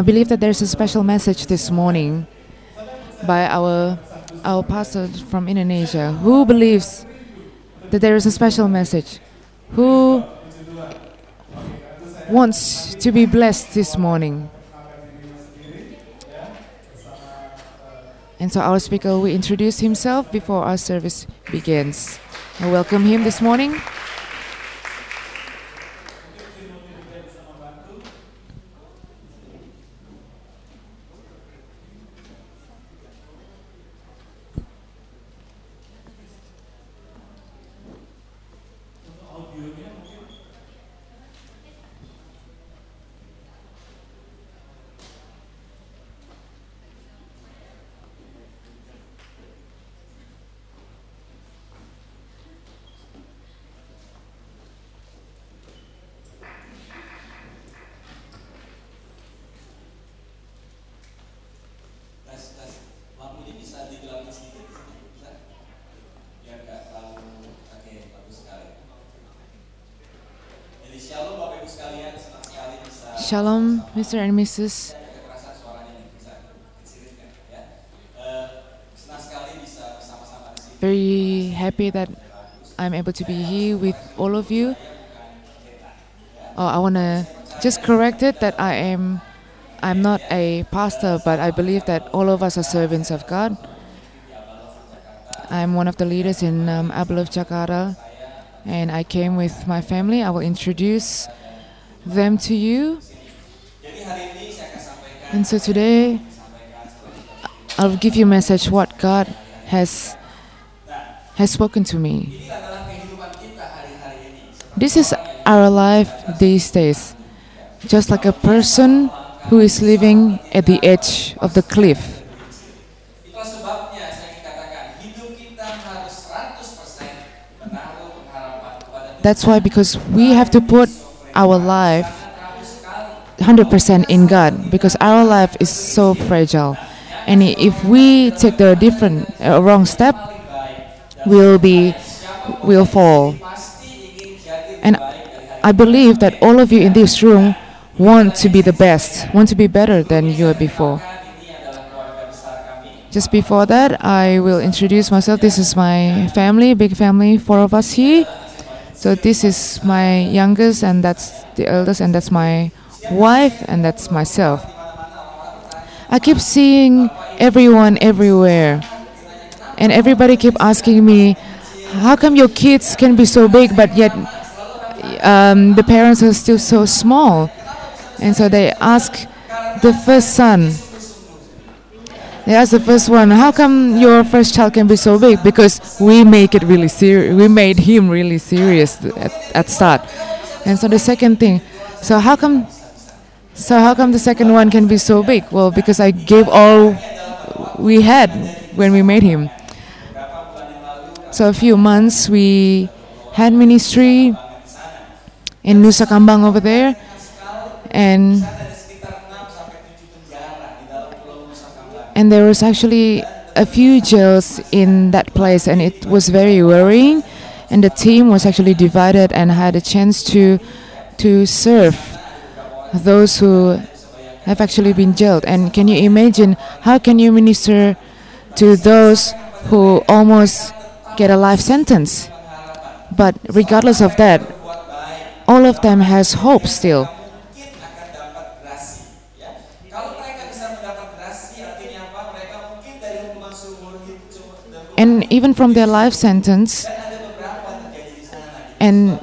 I believe that there's a special message this morning by our our pastor from Indonesia who believes that there is a special message. Who wants to be blessed this morning? And so our speaker will introduce himself before our service begins. I welcome him this morning. Shalom, Mr. and Mrs. Very happy that I'm able to be here with all of you. Oh, I want to just correct it that I am I'm not a pastor, but I believe that all of us are servants of God. I'm one of the leaders in um, Jakarta, and I came with my family. I will introduce them to you. And so today, I'll give you a message what God has has spoken to me. This is our life these days, just like a person who is living at the edge of the cliff. itulah sebabnya saya ingin katakan hidup kita harus 100% menaruh pengharapan kepada That's why, because we have to put our life 100% in God, because our life is so fragile. And if we take the different, uh, wrong step, we'll be, we'll fall. And I believe that all of you in this room want to be the best, want to be better than you were before. Just before that, I will introduce myself. This is my family, big family, four of us here. So this is my youngest, and that's the eldest, and that's my wife, and that's myself. I keep seeing everyone everywhere, and everybody keep asking me, "How come your kids can be so big, but yet um, the parents are still so small?" And so they ask the first son. They ask the first one, "How come your first child can be so big?" Because we make it really serious. We made him really serious at, at start. And so the second thing, so how come? So how come the second one can be so big? Well, because I gave all we had when we made him. So a few months we had ministry in Nusa Kambang over there, and and there was actually a few jails in that place, and it was very worrying. And the team was actually divided and had a chance to to serve those who have actually been jailed. And can you imagine how can you minister to those who almost get a life sentence? But regardless of that, all of them has hope still. And even from their life sentence, and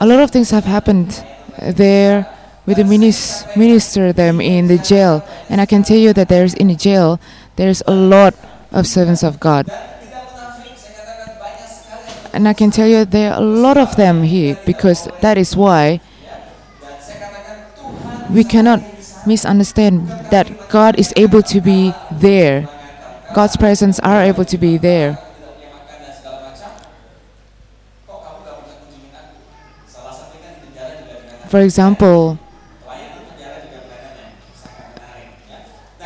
a lot of things have happened there minis- minister them in the jail. And I can tell you that there's in the jail, there's a lot of servants of God. And I can tell you there are a lot of them here because that is why we cannot misunderstand that God is able to be there. God's presence are able to be there. For punya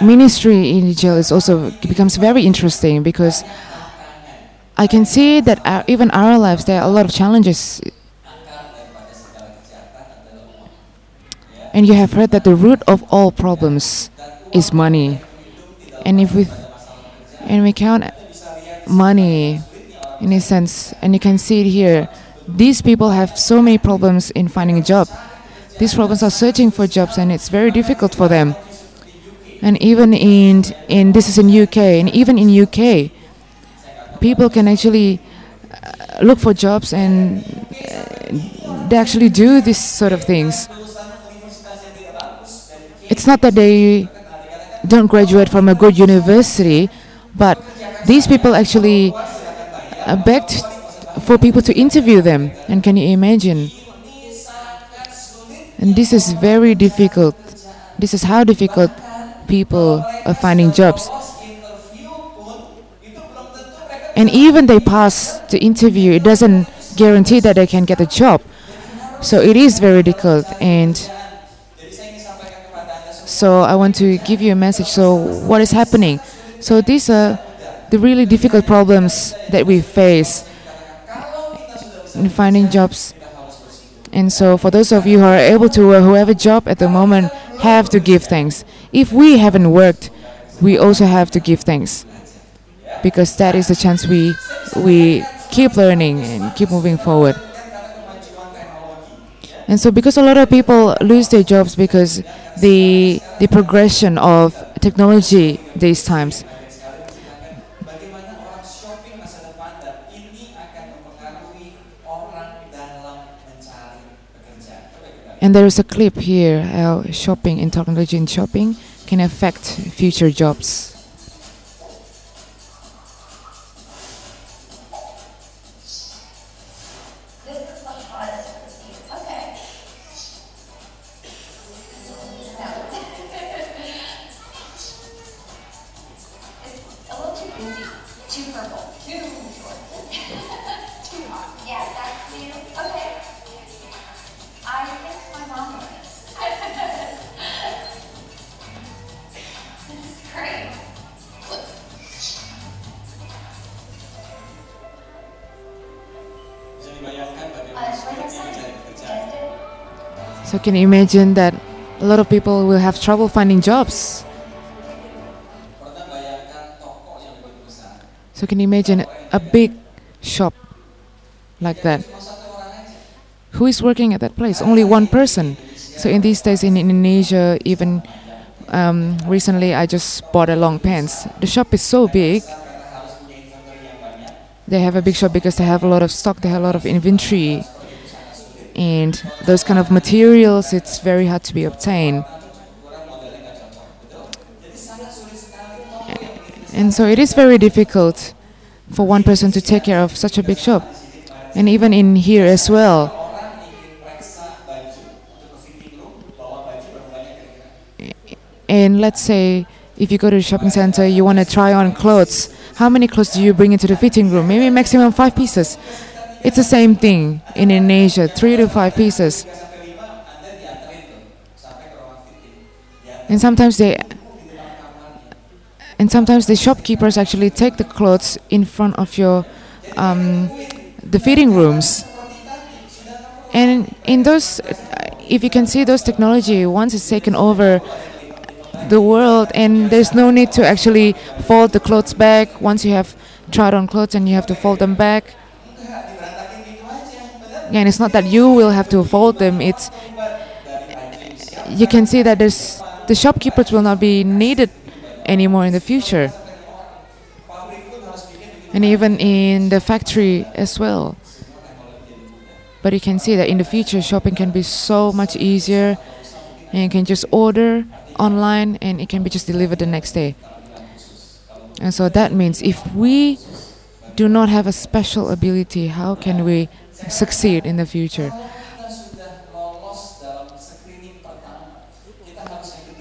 ministry in jail is also becomes very interesting because I can see that our, even our lives there are a lot of challenges, And you have heard that the root of all problems is money. And if we and we count money in a sense, and you can see it here, these people have so many problems in finding a job. These problems are searching for jobs, and it's very difficult for them. And even in in this is in UK, and even in UK, people can actually uh, look for jobs and uh, they actually do this sort of things. It's not that they don't graduate from a good university, but these people actually uh, begged for people to interview them. And can you imagine? And this is very difficult. This is how difficult people are finding jobs. And even they pass the interview, it doesn't guarantee that they can get a job. So it is very difficult. And so I want to give you a message. So what is happening? So these are the really difficult problems that we face in finding jobs. And so for those of you who are able to uh, who have a job at the moment, have to give thanks. If we haven't worked, we also have to give thanks because that is the chance we we keep learning and keep moving forward. And so because a lot of people lose their jobs because the the progression of technology these times. And there is a clip here how shopping and technology in shopping can affect future jobs. So can you imagine that a lot of people will have trouble finding jobs? So can you imagine a big shop like that? Who is working at that place? Only one person. So in these days in Indonesia, even um, recently, I just bought a long pants. The shop is so big. They have a big shop because they have a lot of stock. They have a lot of inventory, and those kind of materials. It's very hard to be obtained. And so it is very difficult for one person to take care of such a big shop. And even in here as well, and let's say if you go to the shopping center, you want to try on clothes. How many clothes do you bring into the fitting room? Maybe maximum five pieces. It's the same thing in Indonesia, three to five pieces. And sometimes they and sometimes the shopkeepers actually take the clothes in front of your um, the fitting rooms. And in those, if you can see those technology, once it's taken over the world, and there's no need to actually fold the clothes back. Once you have tried on clothes, and you have to fold them back. And it's not that you will have to fold them. It's you can see that there's the shopkeepers will not be needed anymore in the future, and even in the factory as well. But you can see that in the future, shopping can be so much easier, and you can just order online, and it can be just delivered the next day. And so that means if we do not have a special ability, how can we succeed in the future?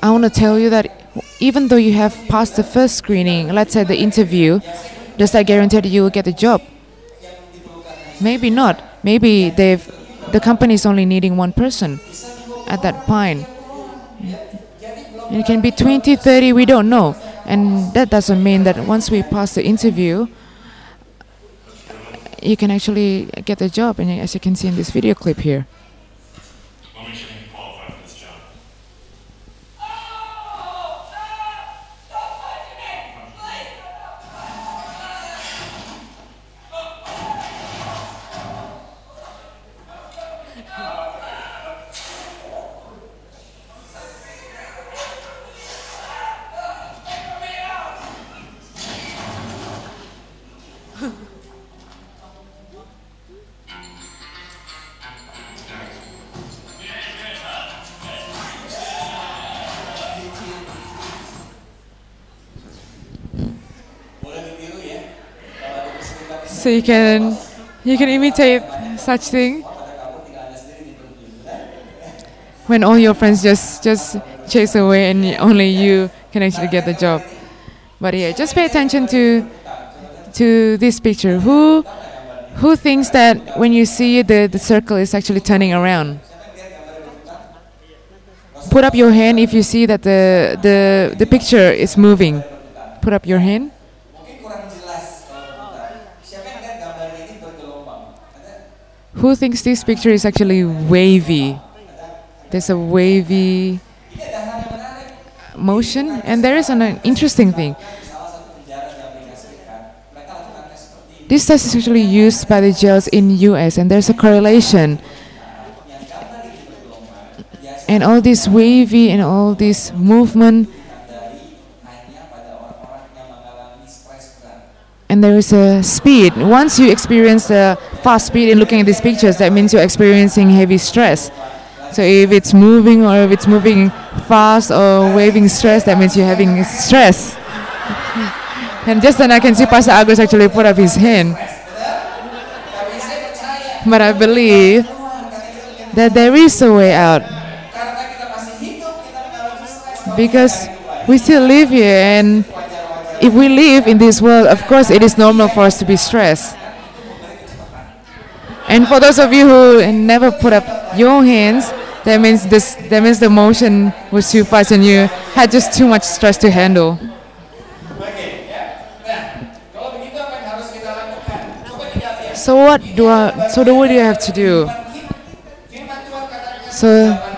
I want to tell you that even though you have passed the first screening, let's say the interview, does that guarantee that you will get the job? Maybe not. Maybe they've the company is only needing one person at that point. It can be 20, 30, we don't know. And that doesn't mean that once we pass the interview, you can actually get the job. And as you can see in this video clip here. So you can you can imitate such thing. When all your friends just just chase away and only you can actually get the job. But yeah, just pay attention to to this picture. Who who thinks that when you see the, the circle is actually turning around? Put up your hand if you see that the the, the picture is moving. Put up your hand. Who thinks this picture is actually wavy? There's a wavy motion, and there is an, an interesting thing. This test is actually used by the jails in US, and there's a correlation. And all this wavy and all this movement, and there is a speed. Once you experience the fast speed in looking at these pictures, that means you're experiencing heavy stress. So if it's moving or if it's moving fast or waving stress, that means you're having stress. and just then I can see Pastor Agus actually put up his hand. But I believe that there is a way out because we still live here and if we live in this world of course it is normal for us to be stressed. And for those of you who never put up your hands that means this that means the motion was too fast and you had just too much stress to handle. So what do I so what do you have to do? So-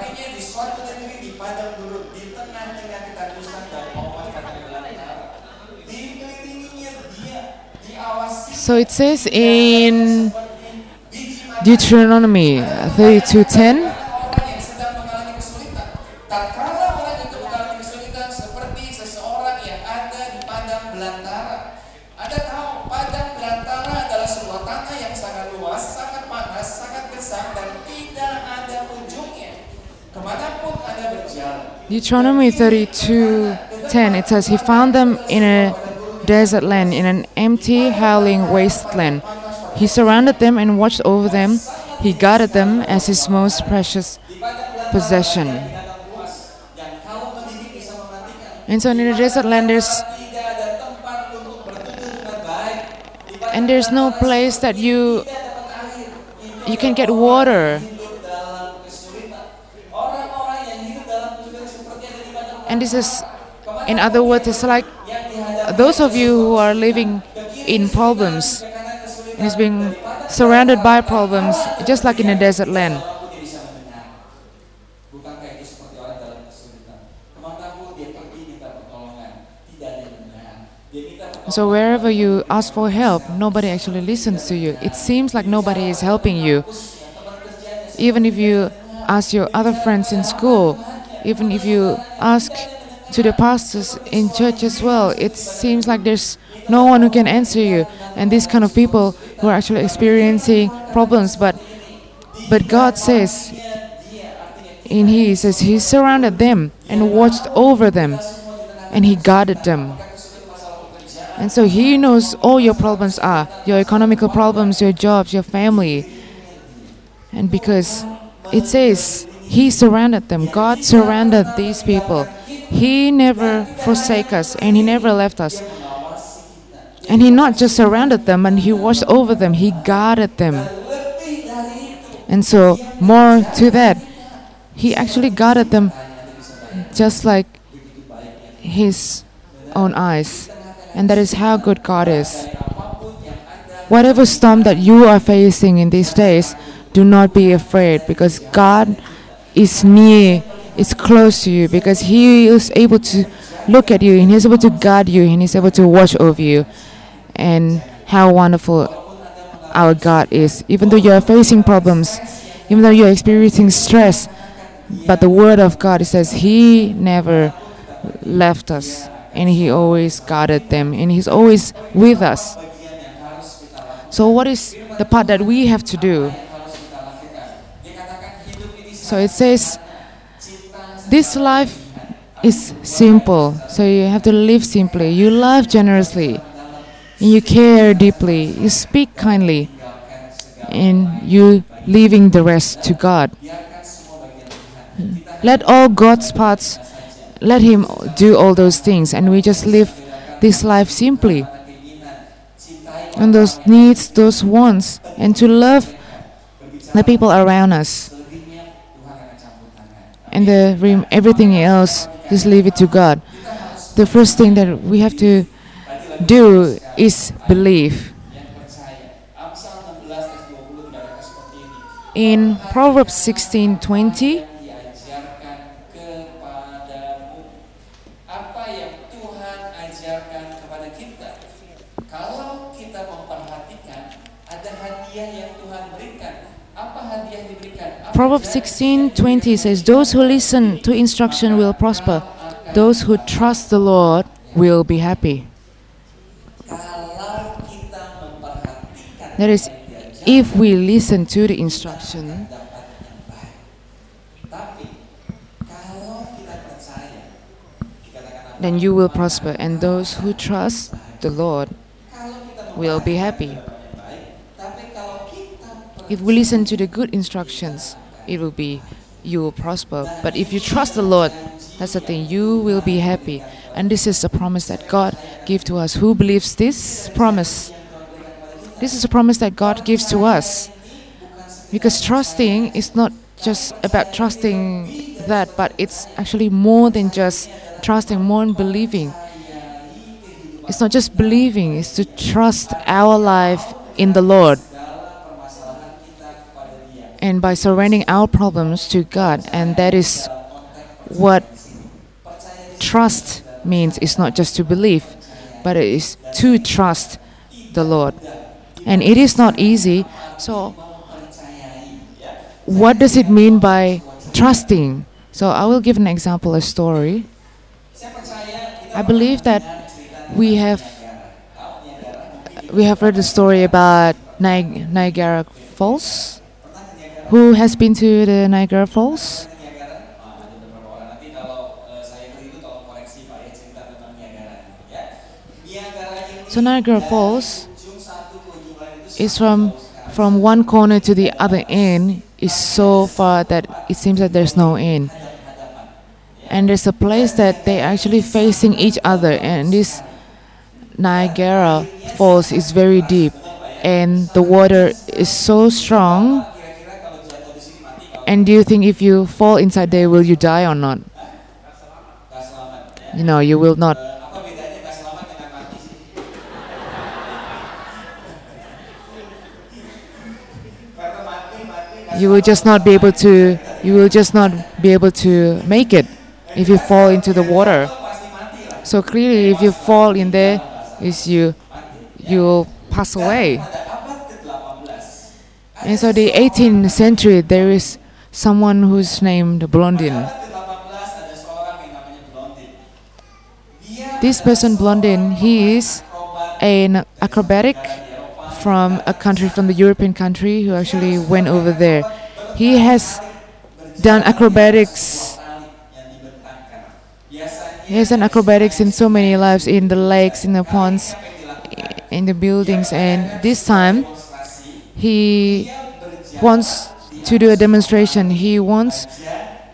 tidak it says in Anda berjalan. Deuteronomy 32:10 it says he found them in a desert land in an empty howling wasteland. He surrounded them and watched over them. He guarded them as his most precious possession. And so in the desert land there's padang and there's no place that you you can get water. And this is in other words it's like those of you who are living in problems and is being surrounded by problems just like in a desert land. So wherever you ask for help, nobody actually listens to you. It seems like nobody is helping you. Even if you ask your other friends in school, even if you ask to the pastors in church as well, it seems like there's no one who can answer you. And these kind of people who are actually experiencing problems, but but God says in He says He surrounded them and watched over them, and He guarded them. And so he knows all your problems are your economical problems, your jobs, your family. And because it says he surrounded them, God surrounded these people. He never forsake us and he never left us. And he not just surrounded them and he watched over them, he guarded them. And so more to that, he actually guarded them just like his own eyes. And that is how good God is. Whatever storm that you are facing in these days, do not be afraid because God is near, is close to you because He is able to look at you and He's able to guard you and He's able to watch over you. And how wonderful our God is. Even though you are facing problems, even though you are experiencing stress, but the Word of God says He never left us and He always guarded them and He's always with us. So, what is the part that we have to do? So, it says, This life is simple, so you have to live simply. You love generously. you care deeply, you speak kindly, and you leaving the rest to God. Let all God's parts, let Him do all those things, and we just live this life simply. And those needs, those wants, and to love the people around us. And the everything else, just leave it to God. The first thing that we have to do is believe. Amsal 16 ayat 20 berkata seperti ini. In Proverbs 16:20, diajarkan kepadamu apa yang Tuhan ajarkan kepada kita kalau kita memperhatikan ada hadiah yang Tuhan berikan apa hadiah diberikan? Proverbs 16:20 says, "Those who listen to instruction will prosper; those who trust the Lord will be happy." kalau kita memperhatikan That is, if we listen to the instruction, dapat yang baik. Tapi kalau kita percaya dikatakan apa? then you will prosper, and those who trust the Lord will be happy. yang baik tapi kalau kita If we listen to the good instructions, it will be you will prosper. But if you trust the Lord, that's the thing, you will be happy. And this is the promise that God gives to us. Who believes this promise? This is a promise that God gives to us. Because trusting is not just about trusting that, but it's actually more than just trusting, more than believing. It's not just believing, it's to trust our life in the Lord and by surrendering our problems to God. And that is what trust means. It's not just to believe, but it is to trust the Lord. And it is not easy. So, what does it mean by trusting? So, I will give an example, a story. I believe that we have we have read the story about Niagara Falls. Who has been to the Niagara Falls? So Niagara Falls is from from one corner to the other end is so far that it seems that there's no end. And there's a place that they actually facing each other and this Niagara Falls is very deep and the water is so strong. And do you think if you fall inside there will you die or not? You know, you will not. you will just not be able to you will just not be able to make it if you fall into the water so clearly if you fall in there is you you'll pass away Pada abad ke-18, and so the 18th century there is someone who's named blondin abad ke-18 ada seorang yang namanya Blondin. Dia this person blondin he is an acrobatic from a country from the european country who actually went over there he has done acrobatics He has done acrobatics in so many lives in the lakes, in the ponds, in the buildings, and this time he wants to do a demonstration. He wants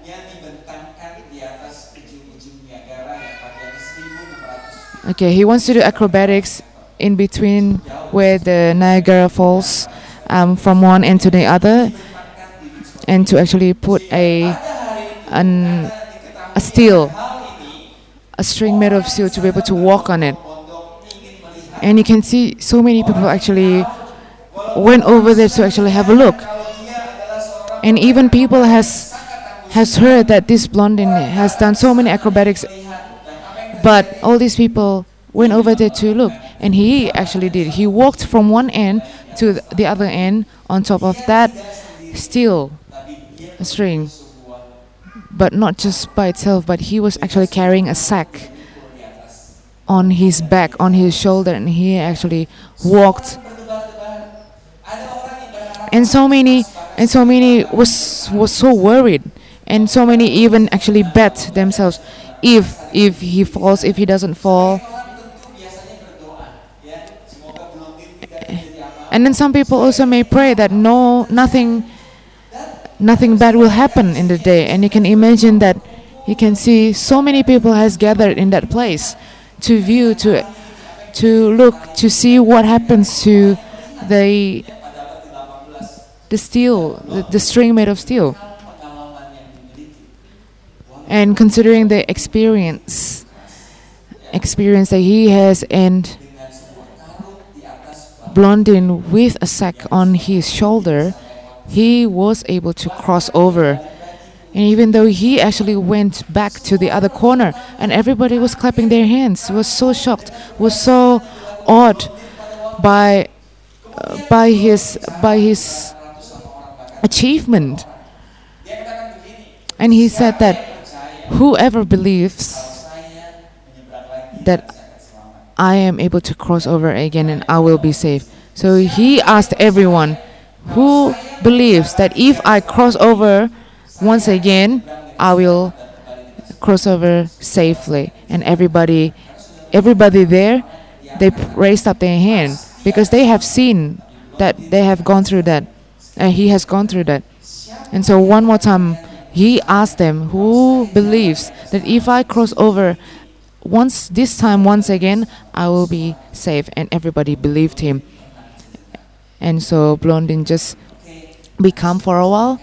yang dibentangkan di atas ujung-ujung Niagara yang panjangnya 1.600 okay. He wants to do acrobatics in between where the Niagara Falls, um, from one end to the other, and to actually put a an a steel, a string made of steel to be able to walk on it. And you can see so many people actually went over there to actually have a look. And even people has has heard that this blondin has done so many acrobatics, but all these people went over there to look, and he actually did. He walked from one end to the other end on top of that steel string, but not just by itself, but he was actually carrying a sack on his back, on his shoulder, and he actually walked. And so many, and so many was was so worried, and so many even actually bet themselves if if he falls, if he doesn't fall, And then some people also may pray that no, nothing, nothing bad will happen in the day. And you can imagine that you can see so many people has gathered in that place to view, to, to look, to see what happens to the, the steel, the, the string made of steel. And considering the experience, experience that he has and Blondin with a sack on his shoulder, he was able to cross over. And even though he actually went back to the other corner and everybody was clapping their hands, was so shocked, was so awed by uh, by his by his achievement. And he said that whoever believes that I am able to cross over again and I will be safe. So he asked everyone who believes that if I cross over once again, I will cross over safely. And everybody, everybody there, they raised up their hand because they have seen that they have gone through that, and he has gone through that. And so one more time, he asked them who believes that if I cross over once this time once again I will be safe and everybody believed him. And so Blondin just become for a while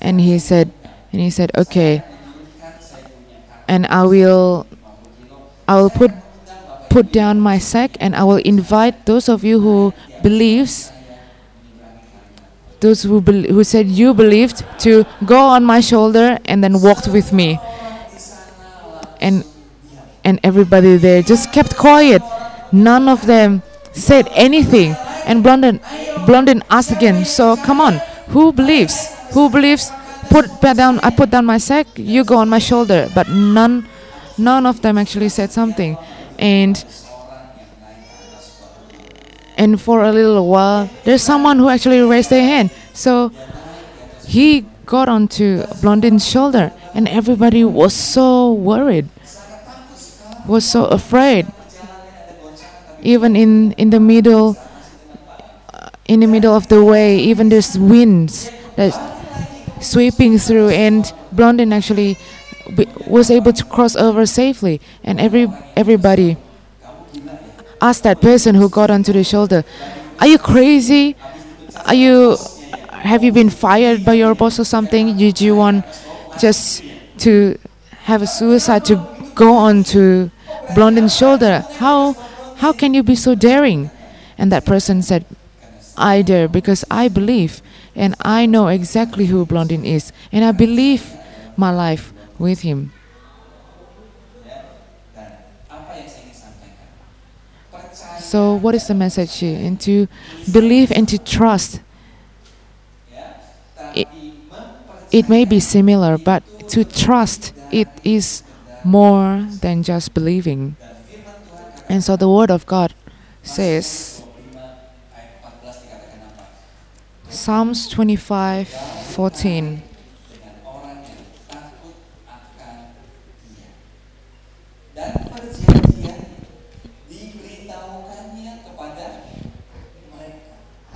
and he said and he said okay and I will I will put put down my sack and I will invite those of you who believes those who who said you believed to go on my shoulder and then walked with me. And and everybody there just kept quiet. None of them said anything. And blondin blondin asked again so come on who believes? Who believes put down i put down my sack you go on my shoulder? But none none of them actually said something. And and for a little while there's someone who actually raised their hand. So he got onto blondin's shoulder and everybody was so worried was so afraid. Even in in the middle uh, in the middle of the way even there's winds that sweeping through and blondin actually was able to cross over safely. And every everybody asked that person who got onto the shoulder are you crazy? Are you have you been fired by your boss or something? Did you want just to have a suicide to go on to blondin's shoulder? How how can you be so daring? And that person said i dare because i believe and i know exactly who blondin is and i believe my life with him so what is the message here? And to believe and to trust. It- it may be similar but to trust it is more than just believing. And so the word of god says 25 ayat 14 dikatakan apa? psalms 25 14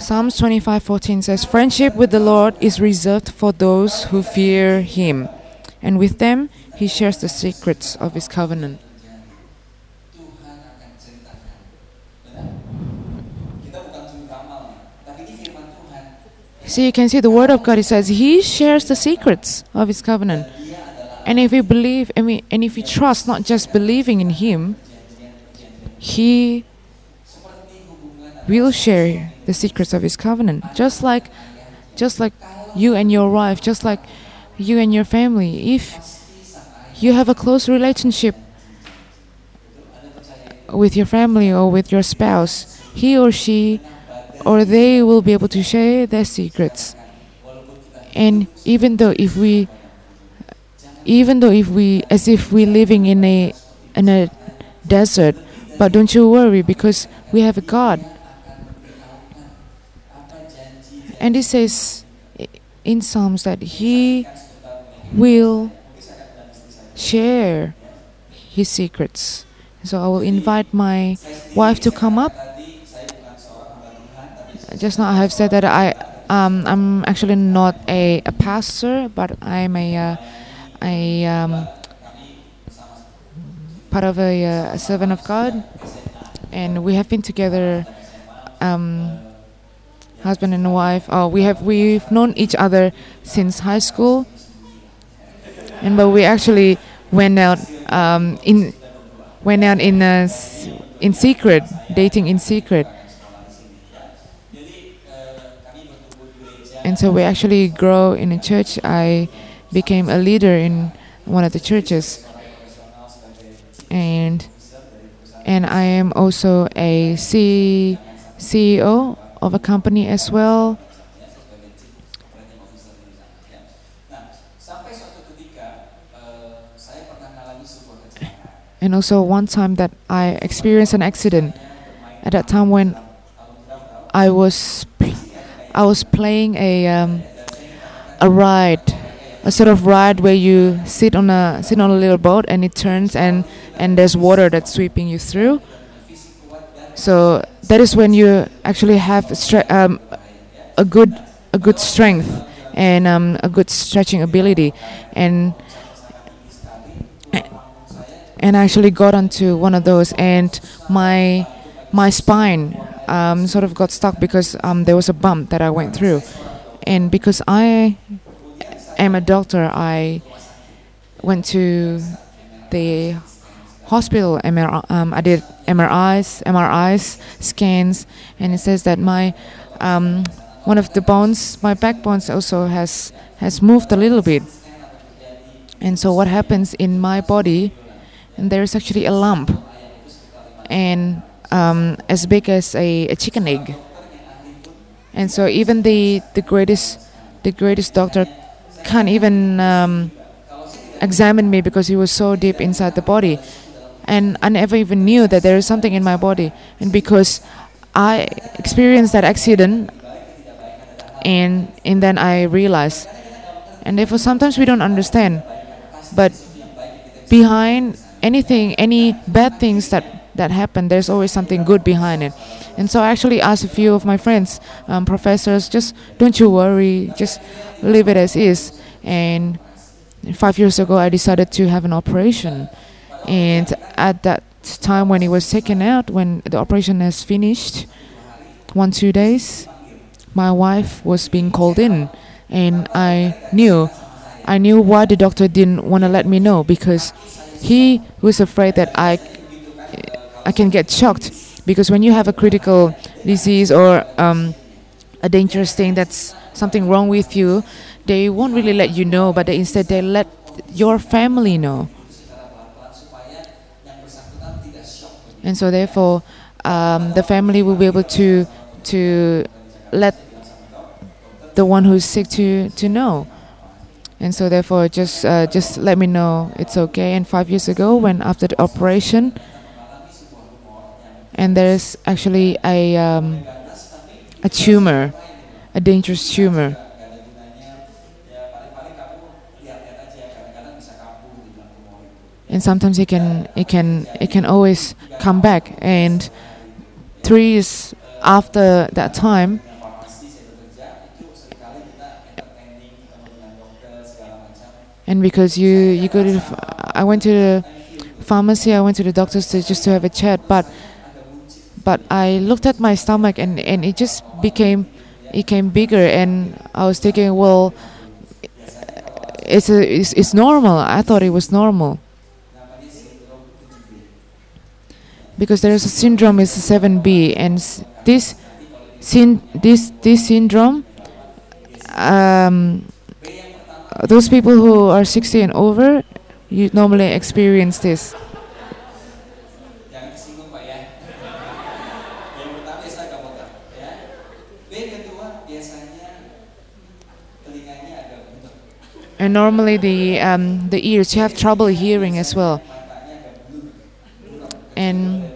Psalms 25:14 says, "Friendship with the Lord is reserved for those who fear him, and with them he shares the secrets of his covenant." So you can see the word of God it says he shares the secrets of his covenant. And if we believe and we and if we trust not just believing in him, he will share the secrets of his covenant. Just like just like you and your wife, just like you and your family. If you have a close relationship with your family or with your spouse, he or she or they will be able to share their secrets. And even though if we even though if we as if we're living in a in a desert, but don't you worry because we have a God. And it says in Psalms that He will share His secrets. So I will invite my wife to come up just now I have said that I um, I'm actually not a, a pastor, but I'm a uh, a um, part of a, uh, a servant of God, and we have been together, um, husband and wife. Oh, we have we've known each other since high school, and but we actually went out um, in went out in s in secret, dating in secret. And so we actually grow in a church. I became a leader in one of the churches, and and I am also a C, CEO of a company as well. And also one time that I experienced an accident. At that time when I was I was playing a um, a ride, a sort of ride where you sit on a sit on a little boat and it turns and and there's water that's sweeping you through. So that is when you actually have stre- um, a good a good strength and um, a good stretching ability and and I actually got onto one of those, and my my spine um, sort of got stuck because um, there was a bump that I went through, and because I am a doctor, I went to the hospital. MRI, um, I did MRIs, MRIs, scans, and it says that my um, one of the bones, my backbones, also has has moved a little bit. And so what happens in my body? and there's actually a lump and um, as big as a, a chicken egg and so even the, the greatest the greatest doctor can't even um, examine me because he was so deep inside the body and I never even knew that there is something in my body and because I experienced that accident and and then I realized and therefore sometimes we don't understand but behind anything, any bad things that that happen, there's always something good behind it. And so I actually asked a few of my friends, um, professors, just don't you worry, just leave it as is. And five years ago, I decided to have an operation. And at that time, when it was taken out, when the operation has finished, one two days, my wife was being called in, and I knew, I knew why the doctor didn't want to let me know because he was afraid that I, I can get shocked because when you have a critical disease or um, a dangerous thing that's something wrong with you, they won't really let you know, but they, instead they let your family know. And so therefore, um, the family will be able to to let the one who's sick to to know. And so therefore just uh, just let me know it's okay. And five years ago when after the operation and there's actually a um, a tumor a dangerous tumor and sometimes it can it can it can always come back. And three years after that time and because you you go to the, I went to the pharmacy I went to the doctors to just to have a chat but but I looked at my stomach and and it just became it became bigger. And I was thinking well it's a, it's, it's normal. I thought it was normal because there is a syndrome is 7B and this syn- this this syndrome um, those people who are 60 and over you normally experience this. And normally the um, the ears you have trouble hearing as well and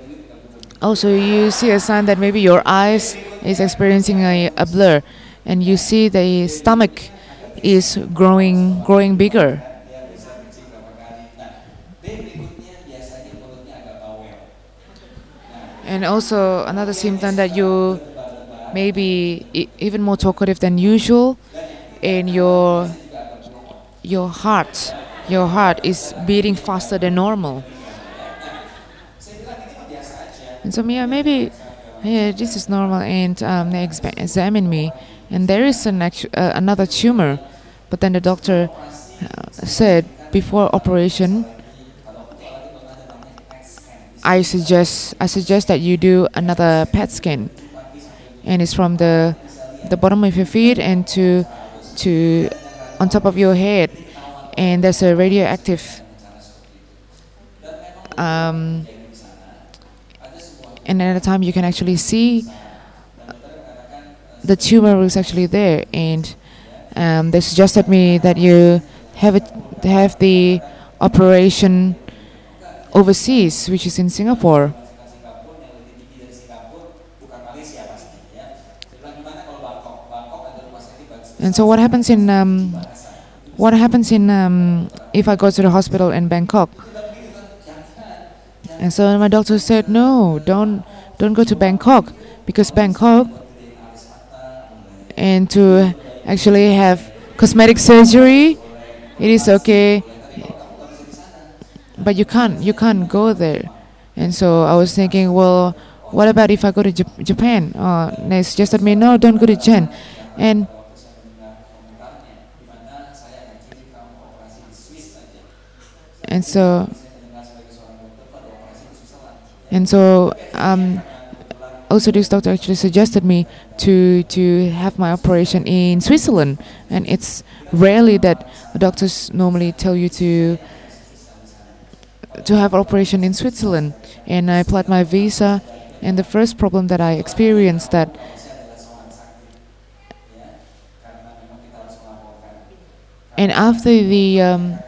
also you see a sign that maybe your eyes is experiencing a, a blur. And you see the stomach is growing growing bigger. And also another symptom that you maybe e- even more talkative than usual, and your your heart. Your heart is beating faster than normal. And so yeah, maybe yeah, this is normal. And um, they expa- examine me, and there is an actu- uh, another tumor, but then the doctor uh, said before operation. I suggest I suggest that you do another PET scan, and it's from the the bottom of your feet and to to on top of your head, and there's a radioactive. Um, and at the time you can actually see the tumor was actually there, and um, they suggested me that you have it have the operation overseas, which is in Singapore. And so, what happens in um, what happens in um, if I go to the hospital in Bangkok? And so my doctor said, no, don't don't go to Bangkok because Bangkok and to actually have cosmetic surgery, it is okay, but you can't you can't go there. And so I was thinking, well, what about if I go to Jap- Japan? Uh, they suggested me, no, don't go to Japan. And and so and so um, also this doctor actually suggested me to to have my operation in Switzerland. And it's rarely that doctors normally tell you to to have operation in Switzerland. And I applied my visa. And the first problem that I experienced that and after the um,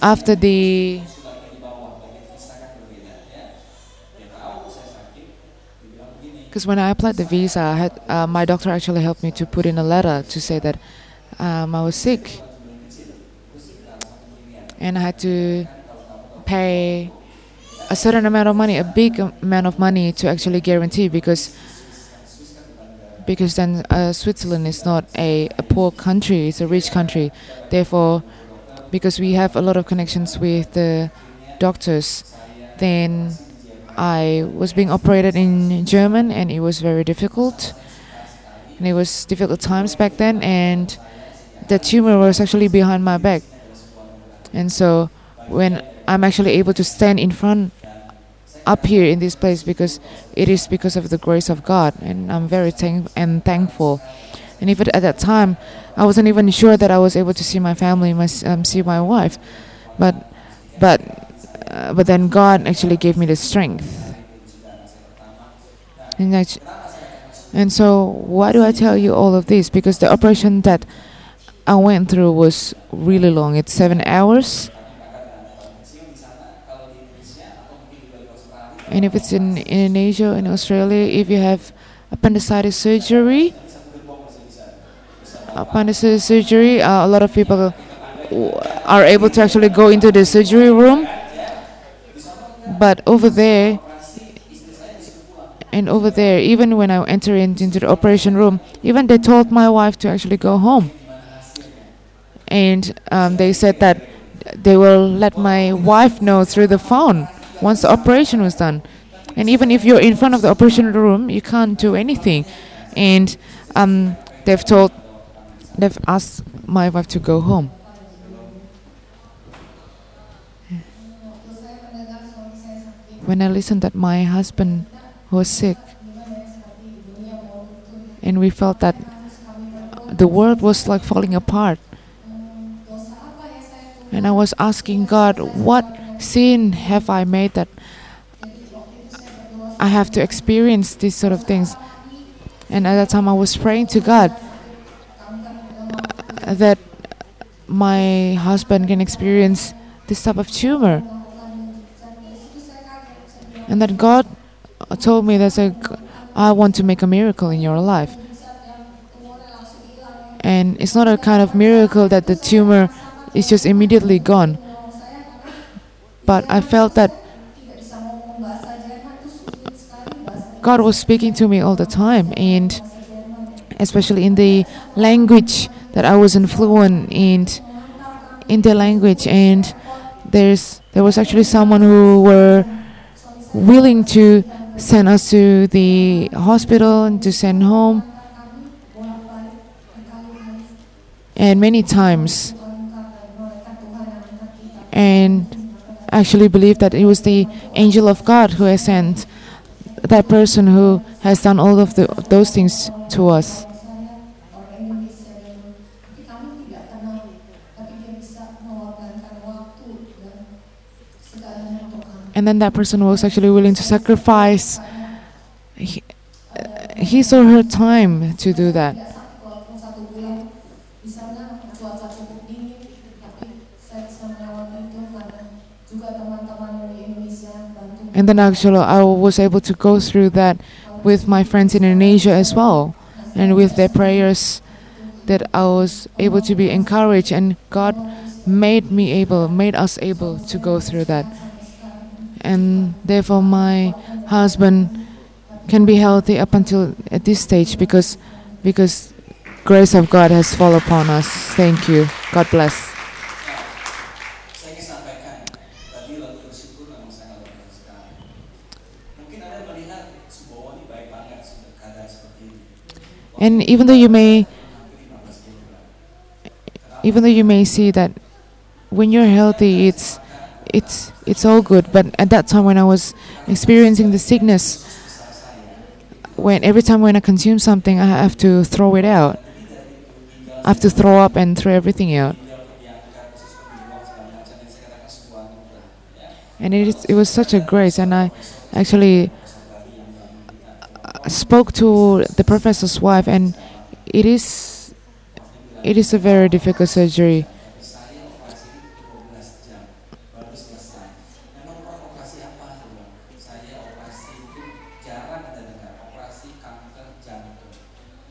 after the because when I applied the visa, I had uh, my doctor actually helped me to put in a letter to say that um, I was sick, and I had to pay a certain amount of money, a big amount of money, to actually guarantee because because then uh, Switzerland is not a, a poor country; it's a rich country. Therefore, because we have a lot of connections with the doctors, then I was being operated in German and it was very difficult. And it was difficult times back then and the tumor was actually behind my back. And so when I'm actually able to stand in front up here in this place because it is because of the grace of God and I'm very thank and thankful. And even at that time, I wasn't even sure that I was able to see my family, my, um, see my wife, but but uh, but then God actually gave me the strength. And act- and so why do I tell you all of this? Because the operation that I went through was really long. It's seven hours. And if it's in Indonesia in Australia, if you have appendicitis surgery, appendicitis surgery, uh, a lot of people are able to actually go into the surgery room. But over there, and over there, even when I enter in- into the operation room, even they told my wife to actually go home. And um, they said that they will let my wife know through the phone once the operation was done. And even if you're in front of the operation room, you can't do anything. And um, they've told, they've asked my wife to go home. When I listened that my husband was sick, and we felt that the world was like falling apart. And I was asking God, what sin have I made that I have to experience these sort of things? And at that time, I was praying to God uh, that my husband can experience this type of tumor. And that God told me that I want to make a miracle in your life. And it's not a kind of miracle that the tumor is just immediately gone. But I felt that God was speaking to me all the time, and especially in the language that I wasn't fluent in, in the language, and there's there was actually someone who were willing to send us to the hospital and to send home, and many times, and actually believe that it was the angel of God who has sent that person who has done all of the, those things to us. And then that person was actually willing to sacrifice he- uh, his or her time to do that. And then actually, I was able to go through that with my friends in Indonesia as well, and with their prayers, that I was able to be encouraged, and God made me able, made us able to go through that, and therefore my husband can be healthy up until at this stage because, because grace of God has fallen upon us. Thank you. God bless. And even though you may Hampir 15 kilogram. even though you may see that when you're healthy it's it's it's all good. But at that time when i was experiencing the sickness when every time when i consume something i have to throw it out. I have to throw up and throw everything out. And it is, it was such a grace. And i actually uh, spoke to the professor's wife and it is it is a very difficult surgery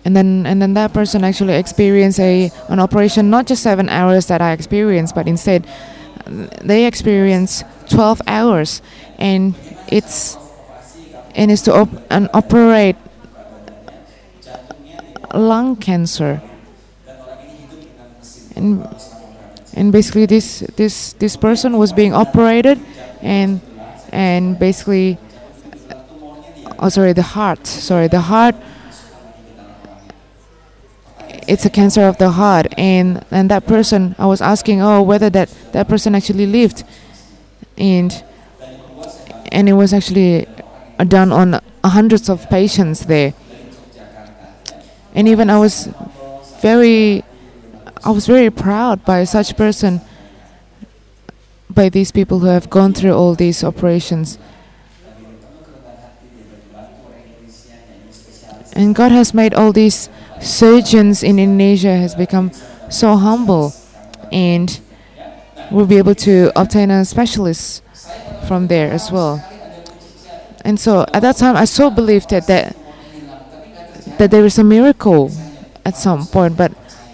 and then and then that person actually experienced a an operation not just seven hours that I experienced, but instead they experience twelve hours, and it's and it's to op- and operate lung cancer, and and basically this this this person was being operated, and and basically oh sorry the heart sorry the heart it's a cancer of the heart. And and that person i was asking oh whether that that person actually lived. And and it was actually done on hundreds of patients there. And even i was very i was very proud by such person by these people who have gone through all these operations. And god has made all these surgeons in Indonesia has become so humble and we'll be able to obtain a specialist from there as well. And so at that time I so believed that that, that there is a miracle at some point, but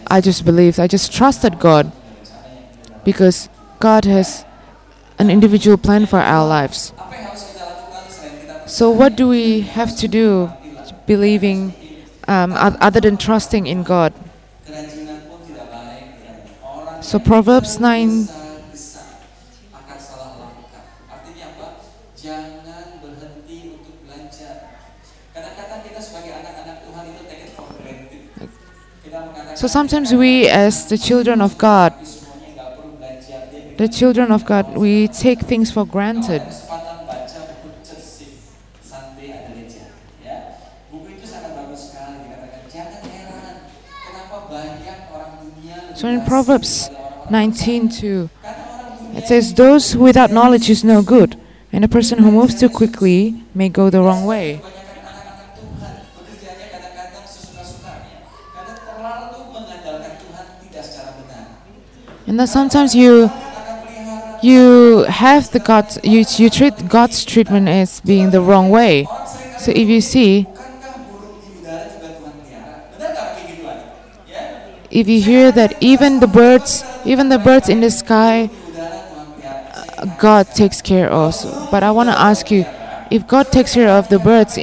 I just believed, I just trusted God because God has an individual plan for our lives. So what do we have to do believing um, other than trusting in God? So Proverbs 9 besar akan salah lakukan. Artinya apa? Jangan berhenti untuk belajar. Kadang-kadang kita sebagai anak-anak Tuhan itu take it for granted. Kita mengatakan So sometimes we as the children of God, "Tapi semuanya nggak perlu belajar. Dia the children of God, we take things for granted. So in Proverbs daripada orang 19 2, karena orang dunia it says, Those without knowledge is no good, and a person who moves too quickly may go the wrong way. And then sometimes you you have the God you you treat God's treatment as being the wrong way. So if you see if you hear that even the birds even the birds in the sky uh, God takes care of. But I want to ask you, if God takes care of the birds,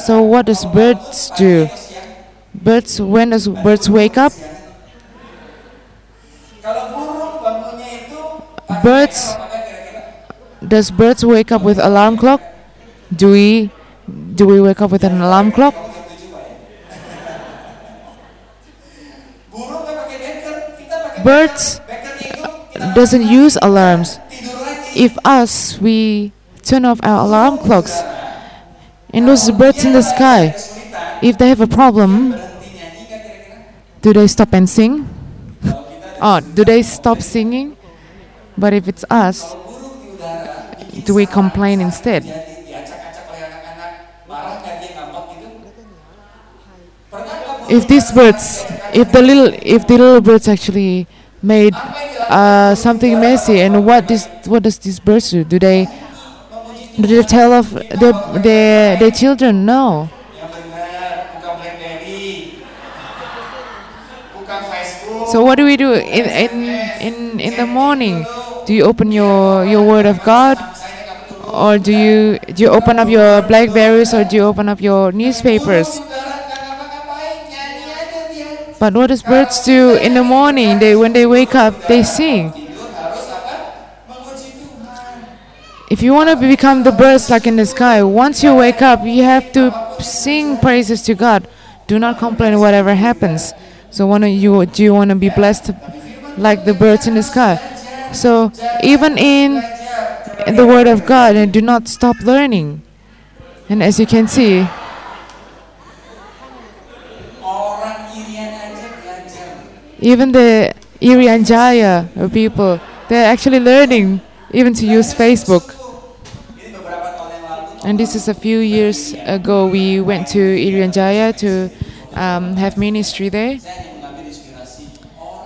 So what does birds do? Birds when does birds wake up? Birds does birds wake up with alarm clock? Do we do we wake up with an alarm clock? Birds doesn't use alarms. If us we turn off our alarm clocks and those birds in the sky, if they have a problem, do they stop and sing? Oh, do they stop singing? But if it's us, do we complain instead? If these birds, if the little, if the little birds actually made uh, something messy, and what this, what does these birds do? Do they, do they tell of their their, their children? No. So what do we do in in in in the morning? Do you open your your Word of God, or do you do you open up your Blackberries, or do you open up your newspapers? But what does birds do in the morning? They when they wake up, they sing. If you want to become the birds like in the sky, once you wake up, you have to sing praises to God. Do not complain whatever happens. So, wanna you do you want to be blessed like the birds in the sky? So, even in, in the Word of God, and do not stop learning. And as you can see, even the Irian Jaya people, they're actually learning even to use Facebook. And this is a few years ago. We went to Irian Jaya to um, have ministry there.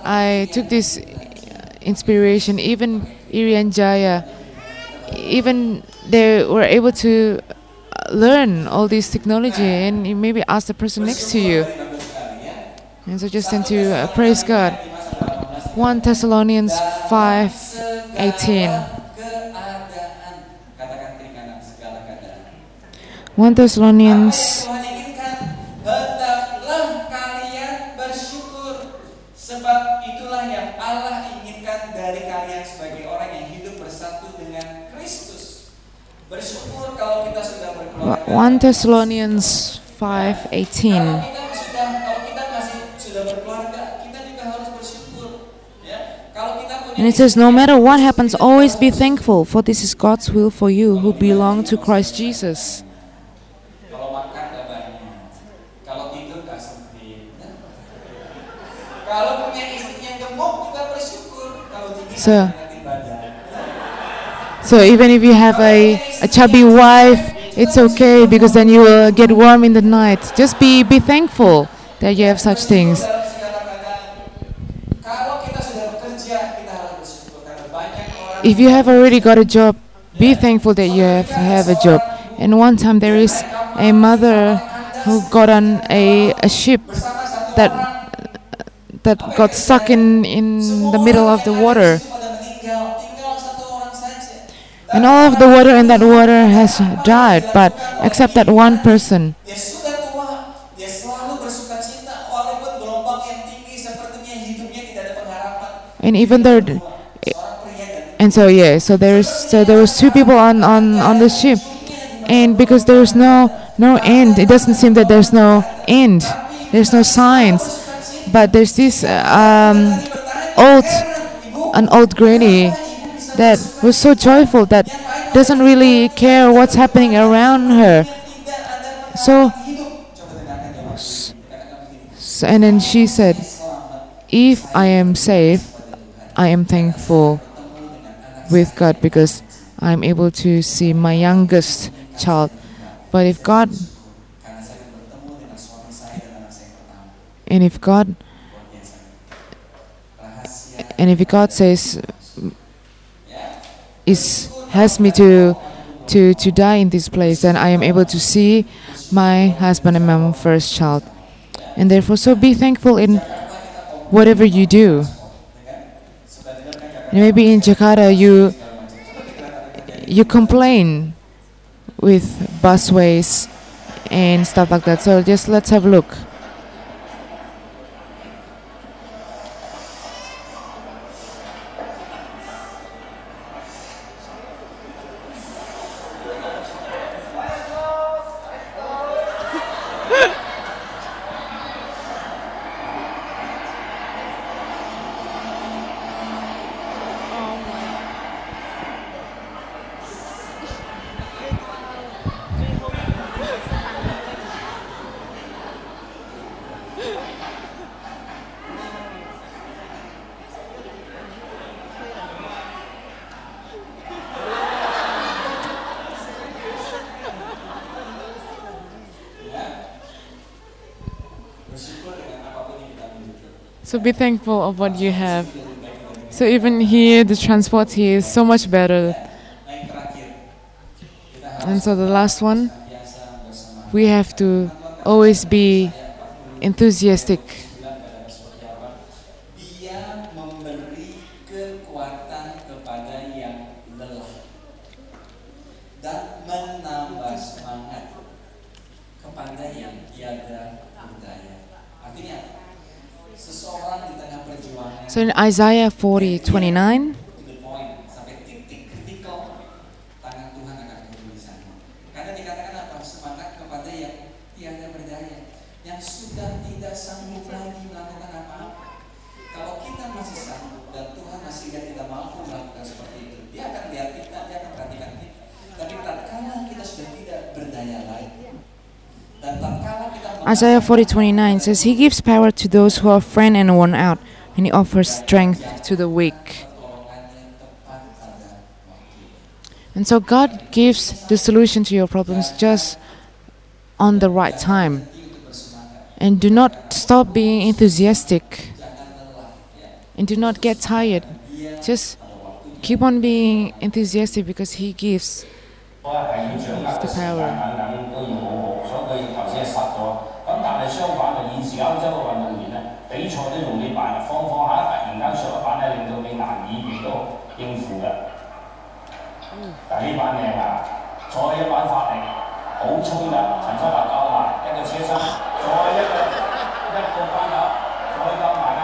I took this inspiration. Even Irian Jaya, even they were able to learn all this technology and maybe ask the person next to you. And so just tend to uh, praise God. 1 Thessalonians 5 18. keadaan katakan kiri kanan segala keadaan. 1 Thessalonians Tuhan inginkan hendaklah kalian And it says, No matter what happens, always be thankful, for this is God's will for you who belong to Christ Jesus. Kalau makan gak banyak, kalau tidur gak sempit. Kalau punya istri yang gemuk juga bersyukur. Kalau tinggi So- So even if you have a, a chubby wife, it's okay because then you will get warm in the night. Just be, be thankful that you have such things. If you have already got a job, be thankful that you have, have a job. And one time there is a mother who got on a, a ship that that got stuck in, in the middle of the water. And all of the water in that water has died, but except that one person. And even though, and so yeah, so there's so there was two people on on on the ship, and because there's no no end, it doesn't seem that there's no end. There's no signs, but there's this um, old an old granny that was so joyful that doesn't really care what's happening around her. So, so and then she said, "If I am safe, I am thankful with God because I'm able to see my youngest child. But if God and if God and if God says is has me to to to die in this place, then I am able to see my husband and my first child. And therefore, so be thankful in whatever you do. Maybe in Jakarta, you you complain with busways and stuff like that. So just let's have a look. So be thankful of what you have. So even here, the transport here is so much better. And so the last one, we have to always be enthusiastic. Isaiah 40 29 says, He gives power to those who are friend and worn out, and He offers strength to the weak. And so God gives the solution to your problems just on the right time. And do not stop being enthusiastic. And do not get tired. Just keep on being enthusiastic because He gives. 都係再一板發力，好衝㗎！陳秋華教埋一個車身，再一個一個翻頭，再交埋啦，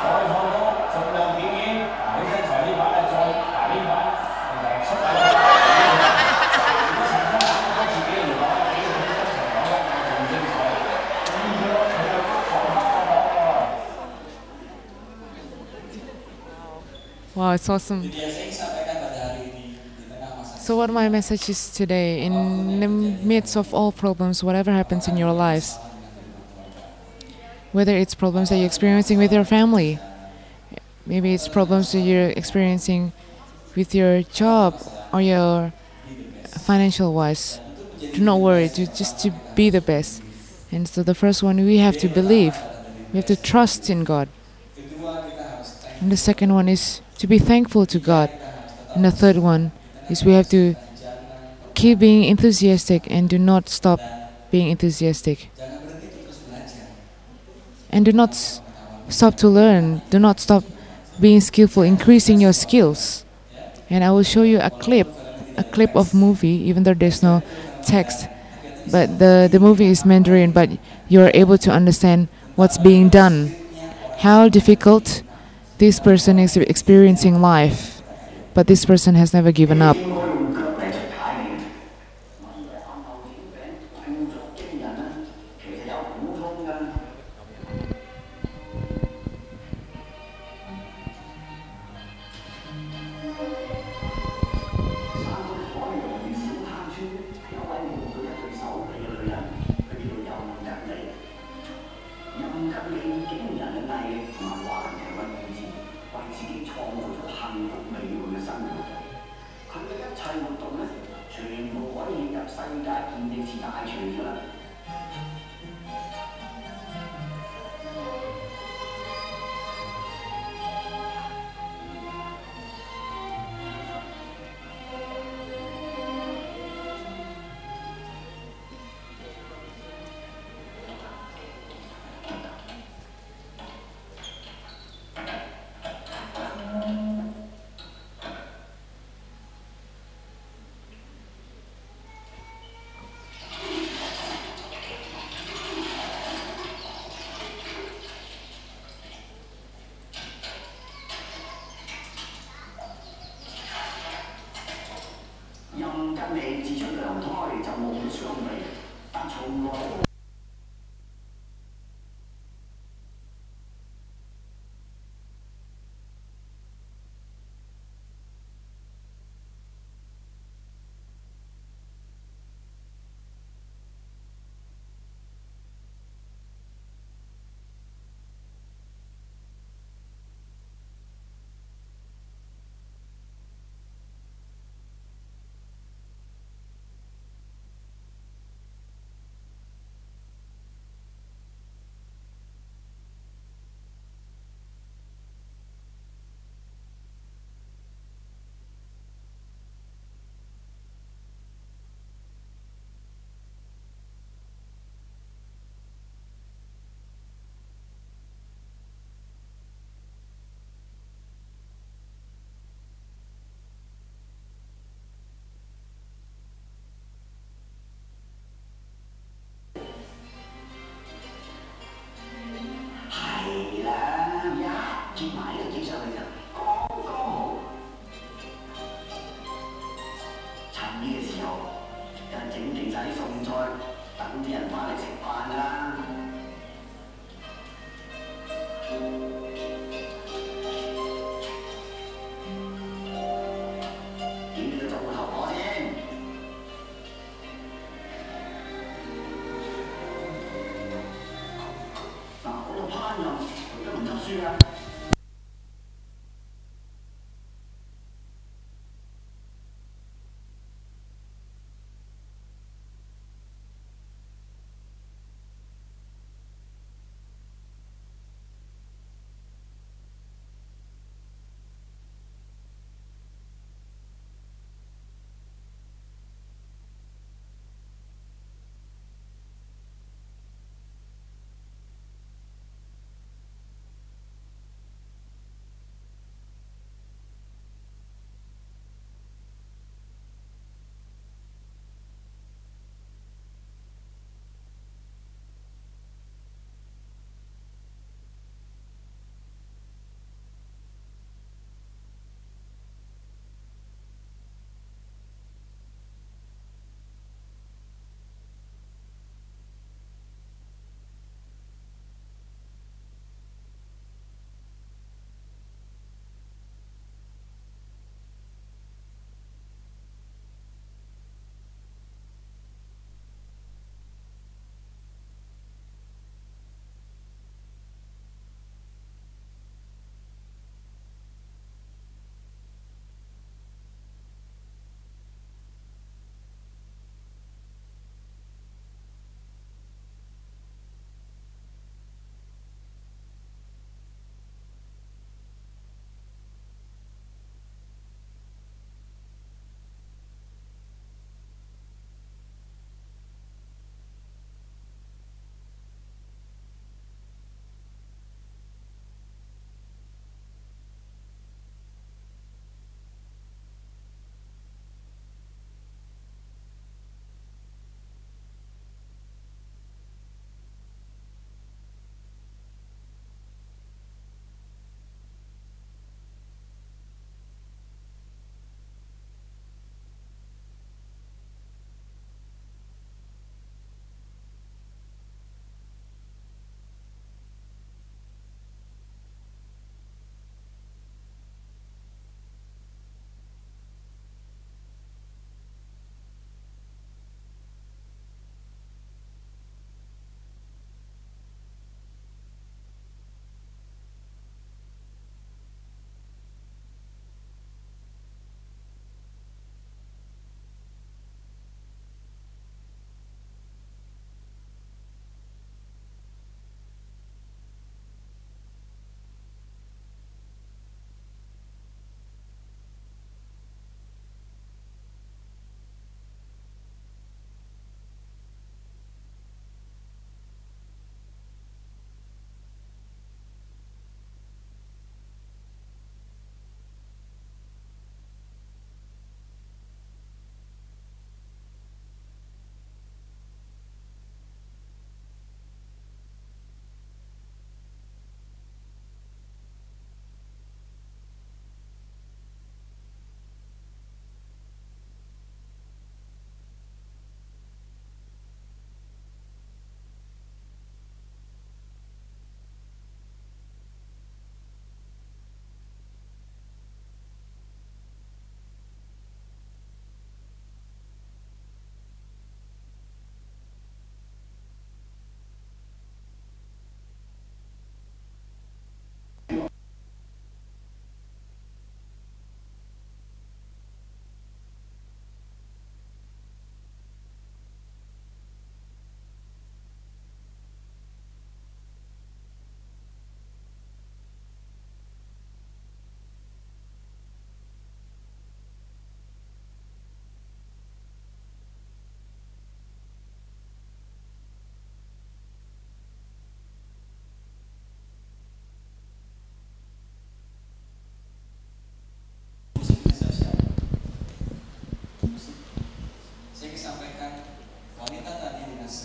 再放高，盡量表演。嗱，佢身材呢板咧，再嗱呢板出嚟。如果陳生肯將自己嚟講，比佢身材講得仲精彩，咁佢佢又放黑個網喎。Wow, it's awesome. So, what my message is today in the midst of all problems, whatever happens in your lives, whether it's problems that you're experiencing with your family, maybe it's problems that you're experiencing with your job or your financial wise, do not worry, just to be the best. And so, the first one, we have to believe, we have to trust in God. And the second one is to be thankful to God. And the third one is we have to keep being enthusiastic and do not stop being enthusiastic. And do not stop to learn. Do not stop being skillful, increasing your skills. And I will show you a clip, a clip of movie, even though there's no text. But the, the movie is Mandarin, but you're able to understand what's being done, how difficult this person is experiencing life. But this person has never given up.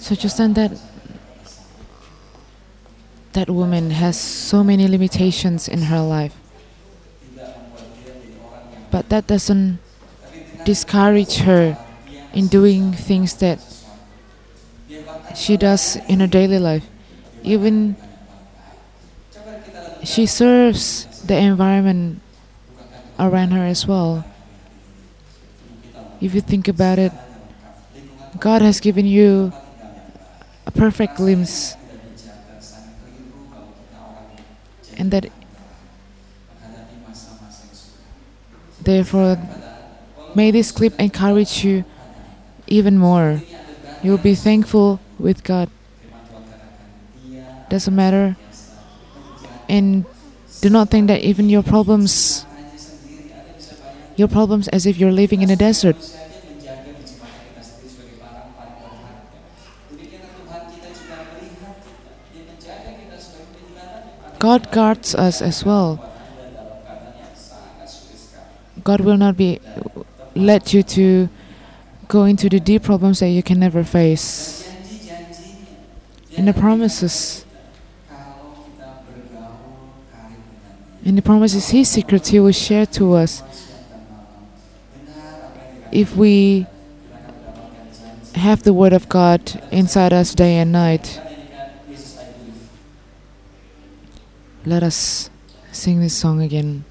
So just understand that that woman has so many limitations in her life. But that doesn't discourage her in doing things that she does in her daily life. Even she serves the environment around her as well. If you think about it, God has given you a perfect glimpse, and that therefore may this clip encourage you even more. You'll be thankful with God. Doesn't matter. And do not think that even your problems your problems as if you're living in a desert. God guards us as well. God will not be let you to go into the deep problems that you can never face. In the promises, in the promises, His secrets He will share to us. If we have the Word of God inside us day and night, let us sing this song again.